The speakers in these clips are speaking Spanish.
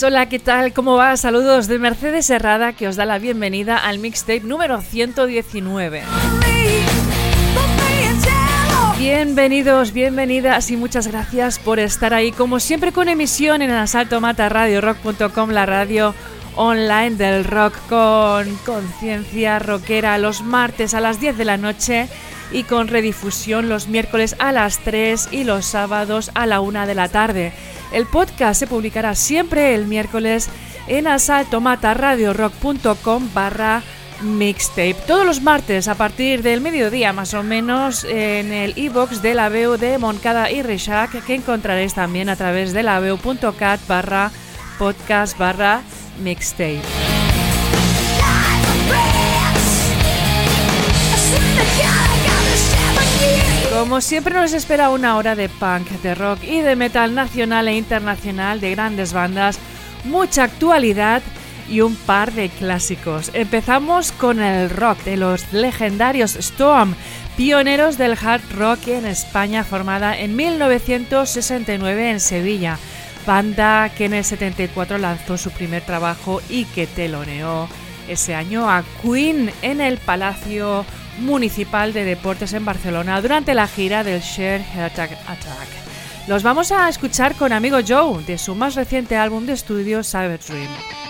buenas, hola, ¿qué tal? ¿Cómo va? Saludos de Mercedes Herrada que os da la bienvenida al mixtape número 119. Bienvenidos, bienvenidas y muchas gracias por estar ahí, como siempre con emisión en Asalto Mata Radio Rock.com, la radio online del rock con conciencia rockera los martes a las 10 de la noche y con redifusión los miércoles a las 3 y los sábados a la 1 de la tarde. El podcast se publicará siempre el miércoles en asaltomataradiorock.com barra mixtape. Todos los martes a partir del mediodía más o menos en el e-box de la VU de Moncada y Rishac que encontraréis también a través de la barra podcast barra mixtape. Como siempre nos espera una hora de punk, de rock y de metal nacional e internacional de grandes bandas, mucha actualidad y un par de clásicos. Empezamos con el rock de los legendarios Storm, pioneros del hard rock en España formada en 1969 en Sevilla, banda que en el 74 lanzó su primer trabajo y que teloneó ese año a Queen en el Palacio Municipal de Deportes en Barcelona durante la gira del Share Attack Attack. Los vamos a escuchar con Amigo Joe de su más reciente álbum de estudio Cyber Dream.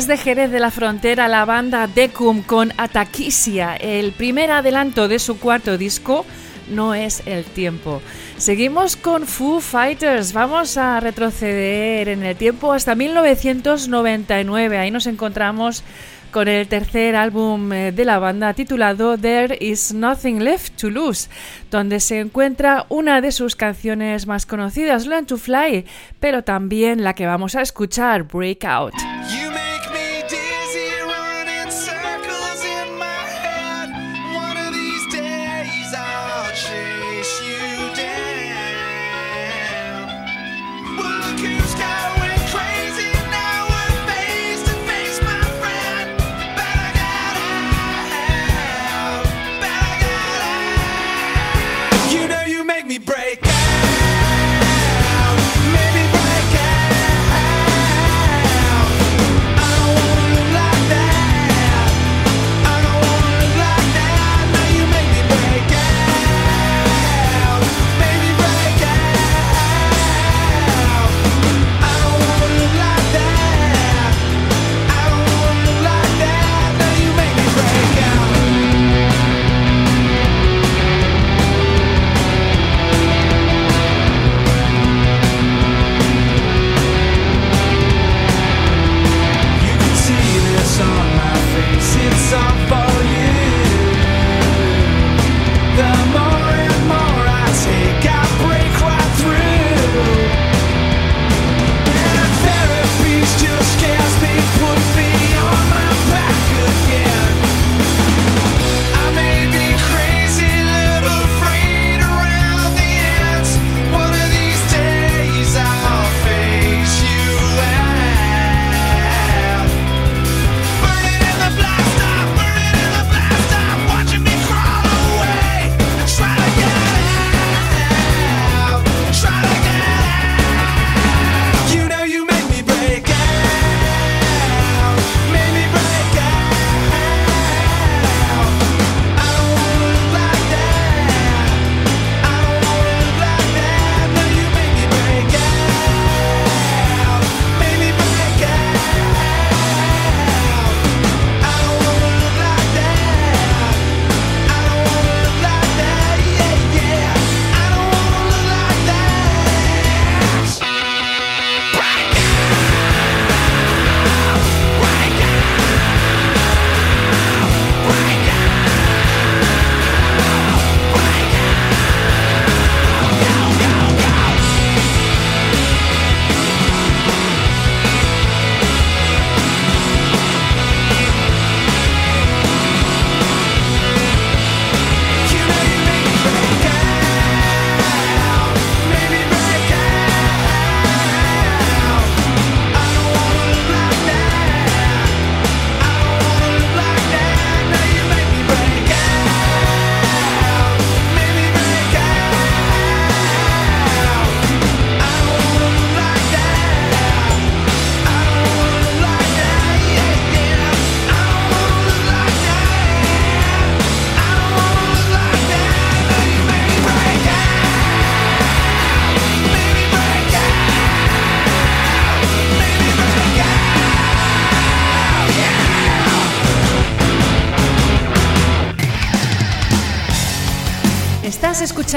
Desde Jerez de la Frontera, la banda Decum con Ataquisia, el primer adelanto de su cuarto disco, No es el tiempo. Seguimos con Foo Fighters, vamos a retroceder en el tiempo hasta 1999, ahí nos encontramos con el tercer álbum eh, de la banda titulado There Is Nothing Left to Lose, donde se encuentra una de sus canciones más conocidas, Learn to Fly, pero también la que vamos a escuchar, Breakout.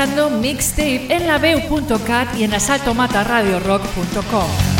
Mixtape en la y en asaltomataradiorock.com.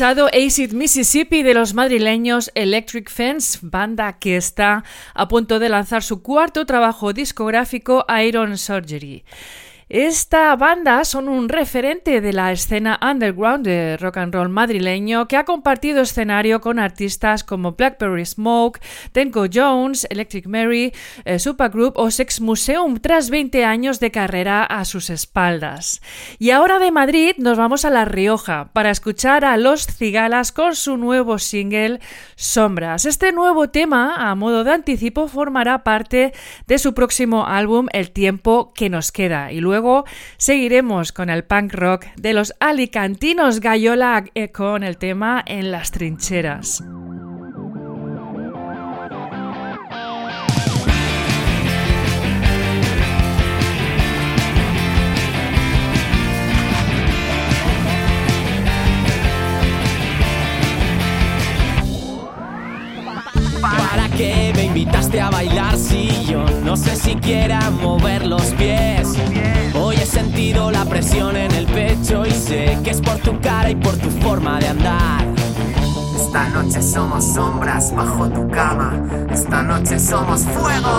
escuchado Acid Mississippi de los madrileños Electric Fence, banda que está a punto de lanzar su cuarto trabajo discográfico Iron Surgery. Esta banda son un referente de la escena underground de rock and roll madrileño que ha compartido escenario con artistas como Blackberry Smoke, Tenko Jones, Electric Mary, eh, Supergroup o Sex Museum tras 20 años de carrera a sus espaldas. Y ahora de Madrid nos vamos a La Rioja para escuchar a Los Cigalas con su nuevo single Sombras. Este nuevo tema, a modo de anticipo, formará parte de su próximo álbum El tiempo que nos queda y luego luego seguiremos con el punk rock de los alicantinos Gallola eh, con el tema En las trincheras. ¿Para qué me invitaste a bailar si yo no sé siquiera mover los pies? Sentido la presión en el pecho y sé que es por tu cara y por tu forma de andar. Esta noche somos sombras bajo tu cama, esta noche somos fuego.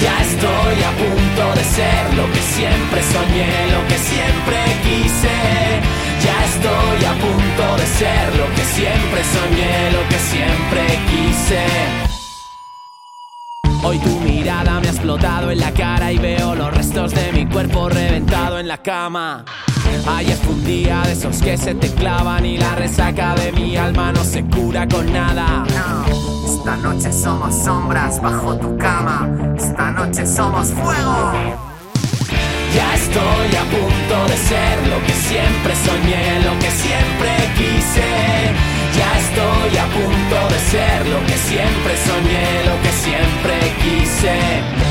Ya estoy a punto de ser lo que siempre soñé, lo que siempre quise. Ya estoy a punto de ser lo que siempre soñé, lo que siempre quise. Hoy tu mirada me ha explotado en la cara y veo los restos de mi cuerpo reventado en la cama. Ayer fue un día de esos que se te clavan y la resaca de mi alma no se cura con nada. Esta noche somos sombras bajo tu cama, esta noche somos fuego. Ya estoy a punto de ser lo que siempre soñé, lo que siempre quise. Ya estoy a punto de ser lo que siempre soñé, lo que siempre quise. bandas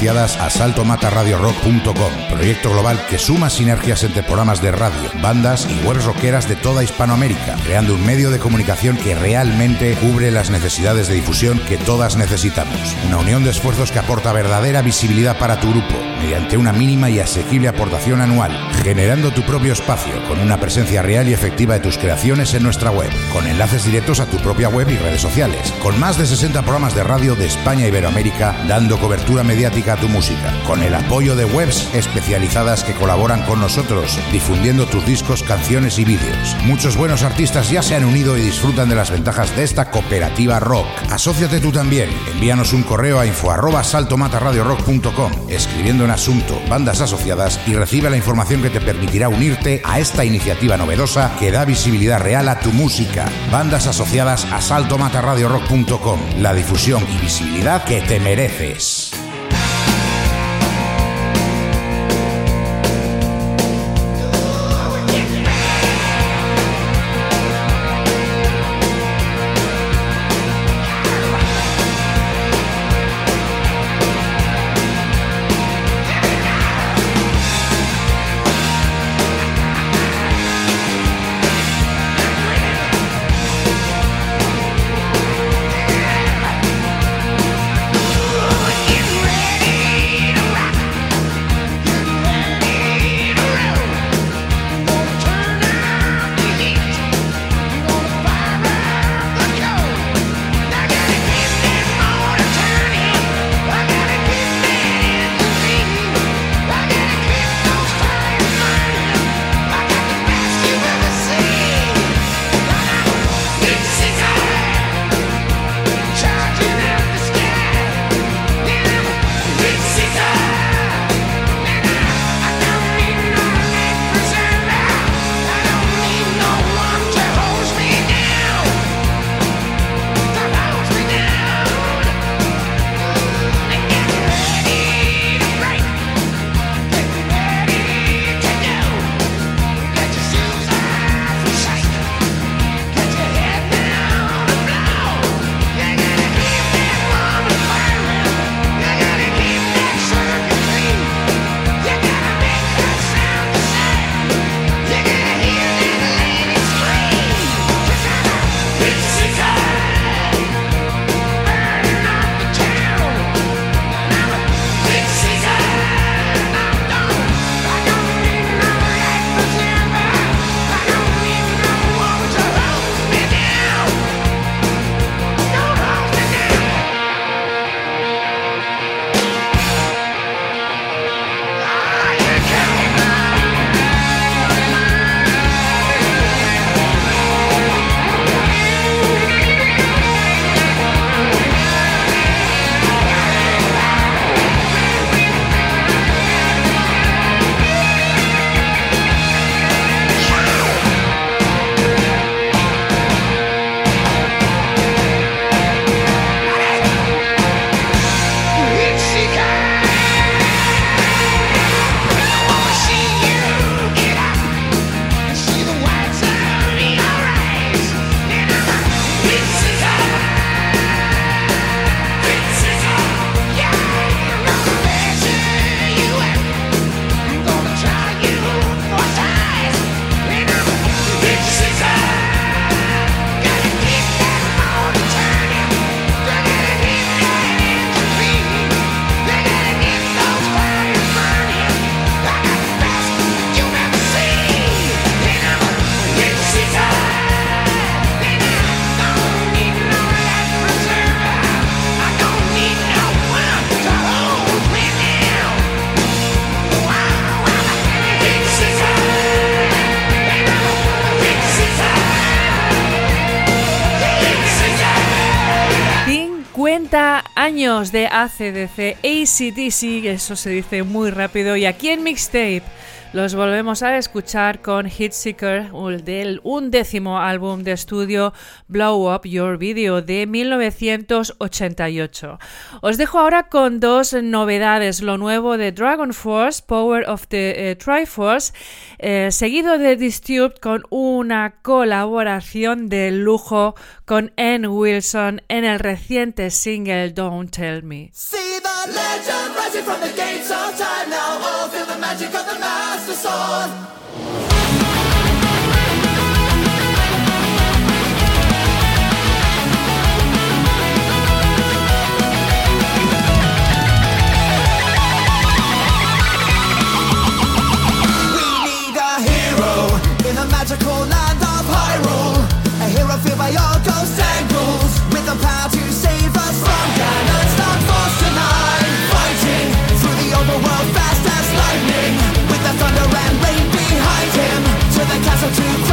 asociadas a saltomataradiorock.com, proyecto global que suma sinergias entre programas de radio, bandas y webs rockeras de toda Hispanoamérica, creando un medio de comunicación que realmente cubre las necesidades de difusión que todas necesitamos. Una unión de esfuerzos que aporta verdadera visibilidad para tu grupo, mediante una mínima y asequible aportación anual, generando tu propio espacio con una presencia real y efectiva de tus creaciones en nuestra web, con enlaces directos a tu propia web y redes sociales, con más de 60 programas de radio de España y Iberoamérica dando cobertura mediática tu música, con el apoyo de webs especializadas que colaboran con nosotros, difundiendo tus discos, canciones y vídeos. Muchos buenos artistas ya se han unido y disfrutan de las ventajas de esta cooperativa rock. Asociate tú también. Envíanos un correo a info arroba saltomataradiorock.com escribiendo en asunto bandas asociadas y recibe la información que te permitirá unirte a esta iniciativa novedosa que da visibilidad real a tu música. Bandas asociadas a saltomataradiorock.com. La difusión y visibilidad que te mereces. De ACDC, ACDC, eso se dice muy rápido, y aquí en Mixtape Los volvemos a escuchar con Hitseeker del undécimo álbum de estudio Blow Up Your Video de 1988. Os dejo ahora con dos novedades, lo nuevo de Dragon Force, Power of the eh, Triforce, eh, seguido de Disturbed con una colaboración de lujo con Ann Wilson en el reciente single Don't Tell Me. sword. questioning the magical land of Hyrule. A hero filled by all ghosts and ghouls With the power to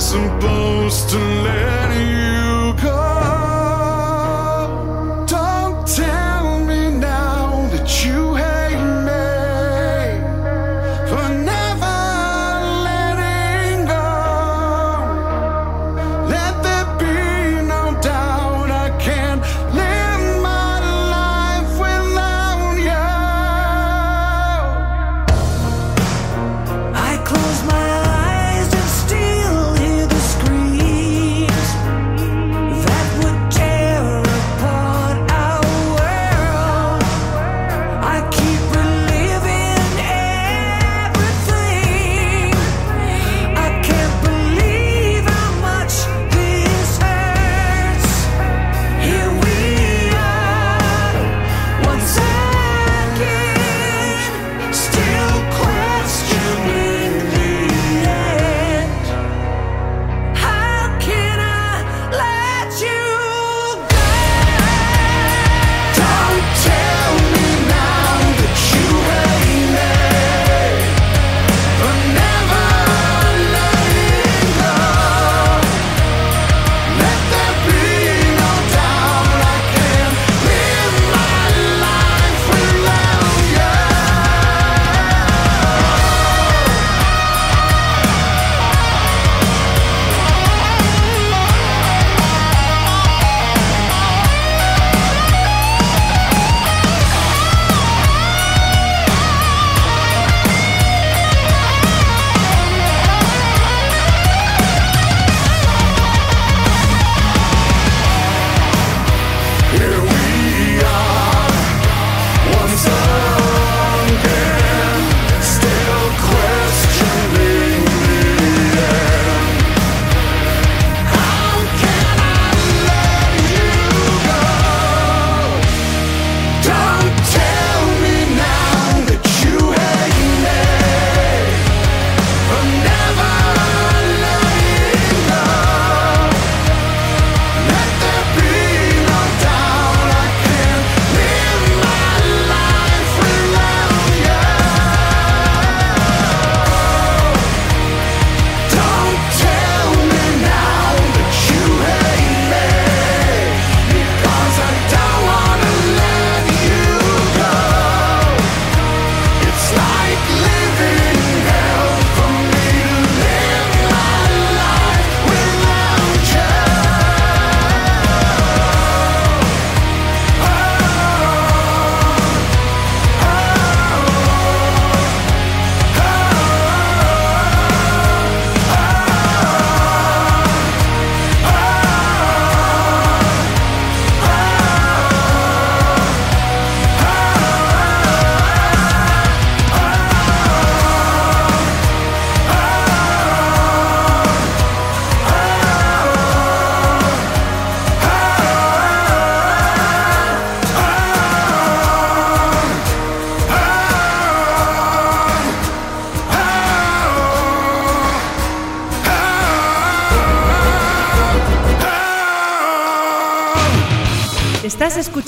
supposed to live?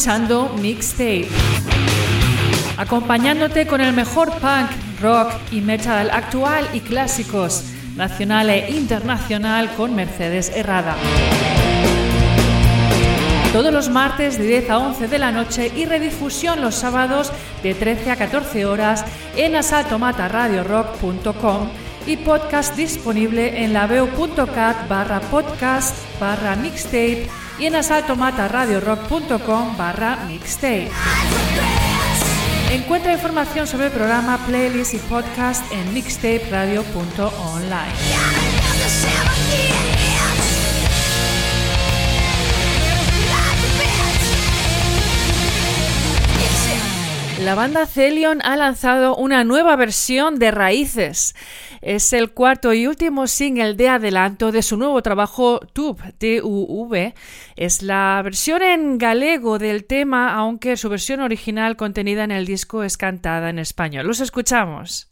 Escuchando Mixtape, acompañándote con el mejor punk, rock y metal actual y clásicos, nacional e internacional con Mercedes Herrada. Todos los martes de 10 a 11 de la noche y redifusión los sábados de 13 a 14 horas en asaltomataradiorock.com y podcast disponible en laveo.cat barra podcast barra mixtape y en asaltomataradiorock.com barra mixtape. Encuentra información sobre el programa, playlist y podcast en mixtaperadio.online. La banda Celion ha lanzado una nueva versión de Raíces. Es el cuarto y último single de adelanto de su nuevo trabajo Tub, T-U-V. Es la versión en galego del tema, aunque su versión original contenida en el disco es cantada en español. Los escuchamos.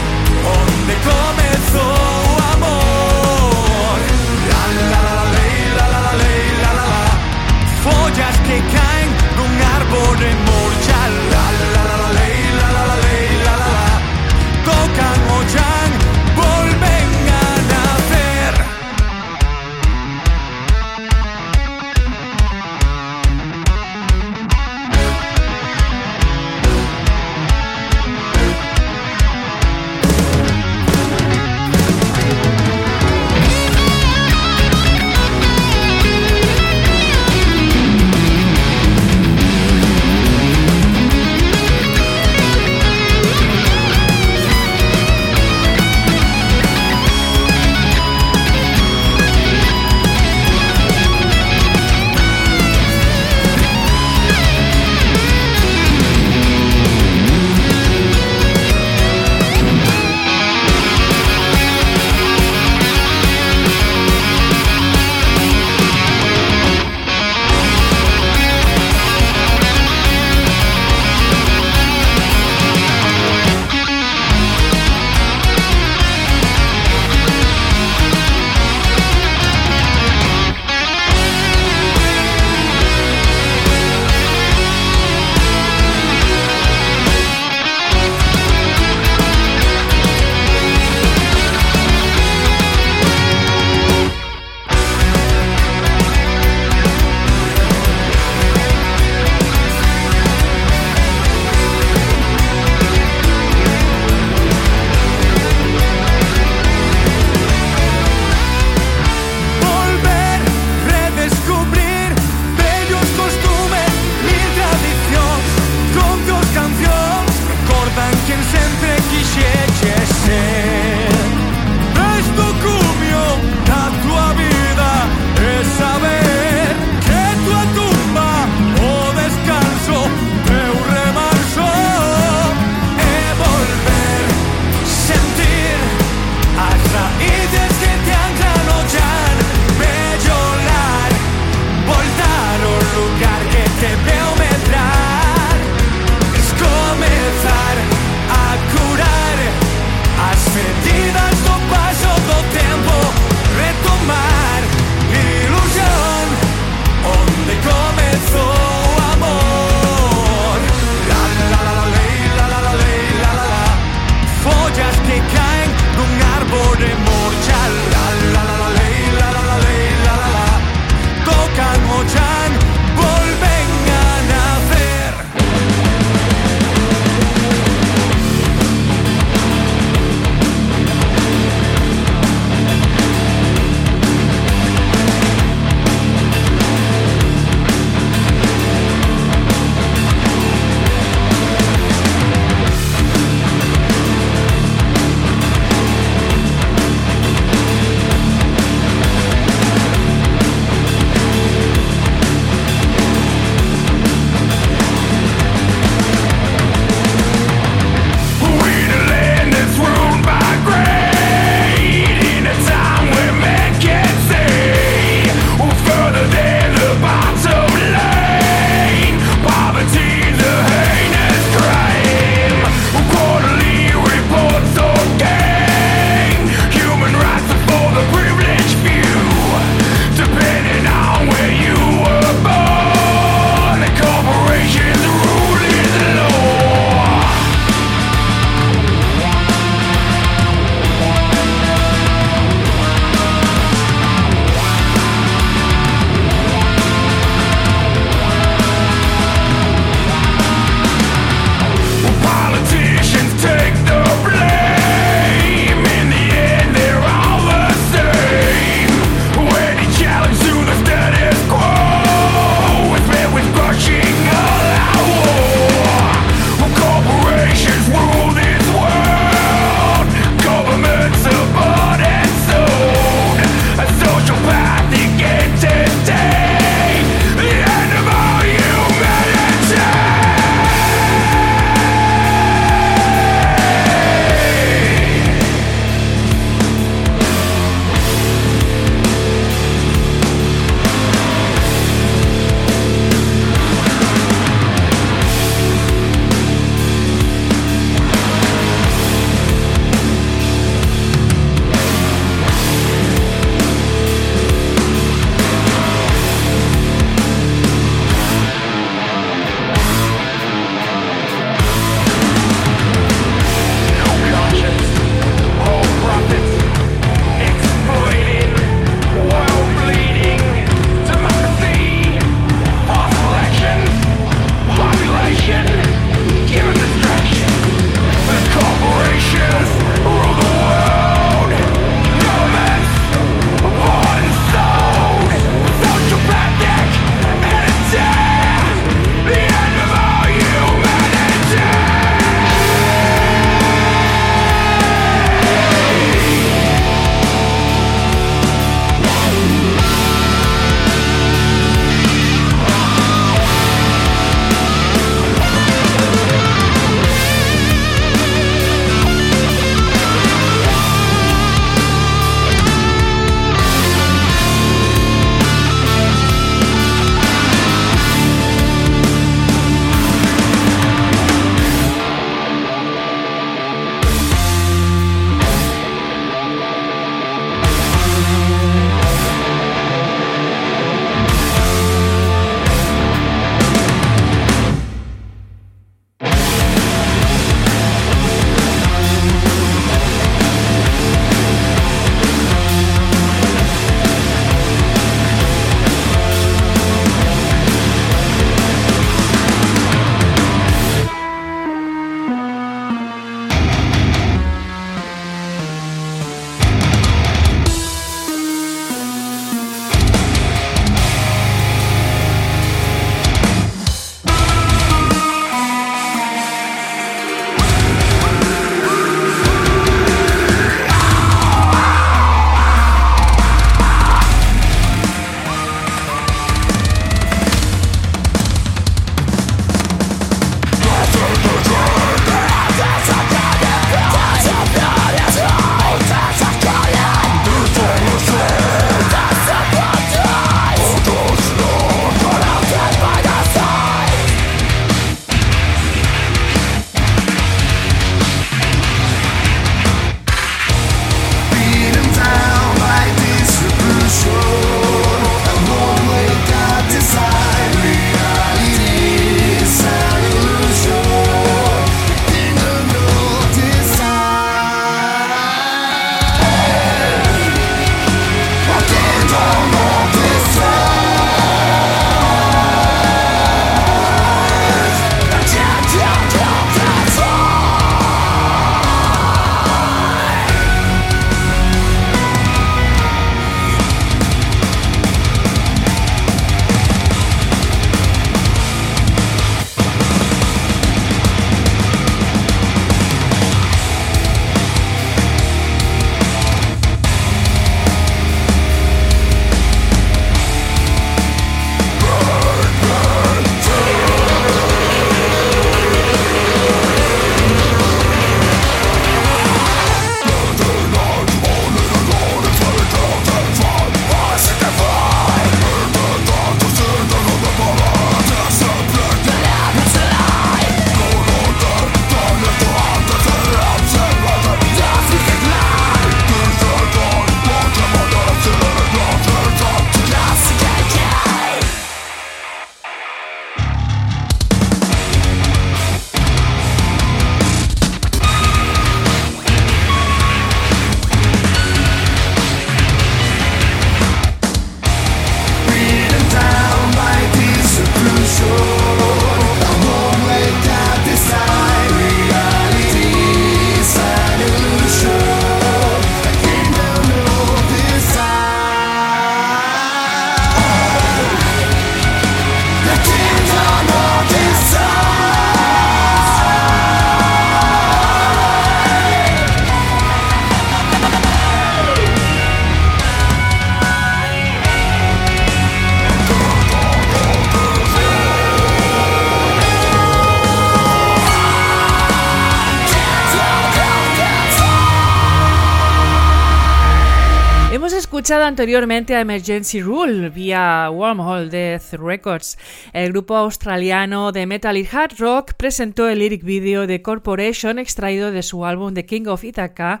Escuchado anteriormente a Emergency Rule vía Wormhole Death Records. El grupo australiano de metal y hard rock presentó el lyric video de Corporation extraído de su álbum The King of Ithaca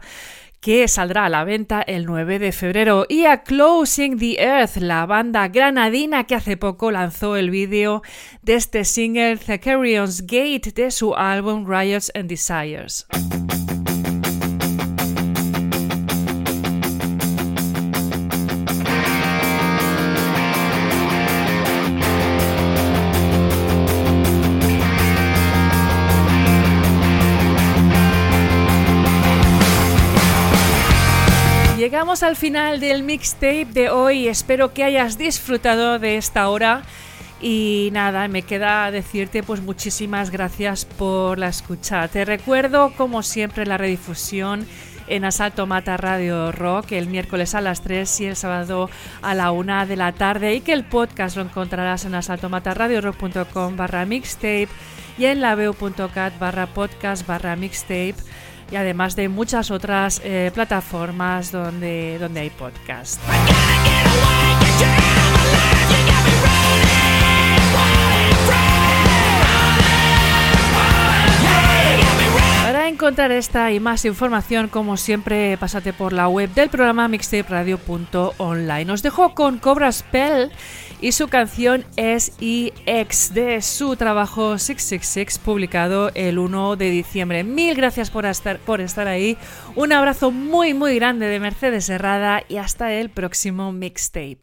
que saldrá a la venta el 9 de febrero. Y a Closing the Earth, la banda granadina que hace poco lanzó el vídeo de este single The Carrion's Gate de su álbum Riots and Desires. Llegamos al final del mixtape de hoy. Espero que hayas disfrutado de esta hora. Y nada, me queda decirte pues muchísimas gracias por la escucha. Te recuerdo como siempre la redifusión en Asalto Mata Radio Rock el miércoles a las 3 y el sábado a la 1 de la tarde y que el podcast lo encontrarás en asaltomataradiorock.com barra mixtape y en laveo.cat barra podcast barra mixtape y además de muchas otras eh, plataformas donde, donde hay podcast. Para encontrar esta y más información, como siempre, pásate por la web del programa mixtaperadio.online. Os dejo con Cobra Spell y su canción es EX de su trabajo 666 publicado el 1 de diciembre. Mil gracias por estar, por estar ahí. Un abrazo muy muy grande de Mercedes Herrada y hasta el próximo mixtape.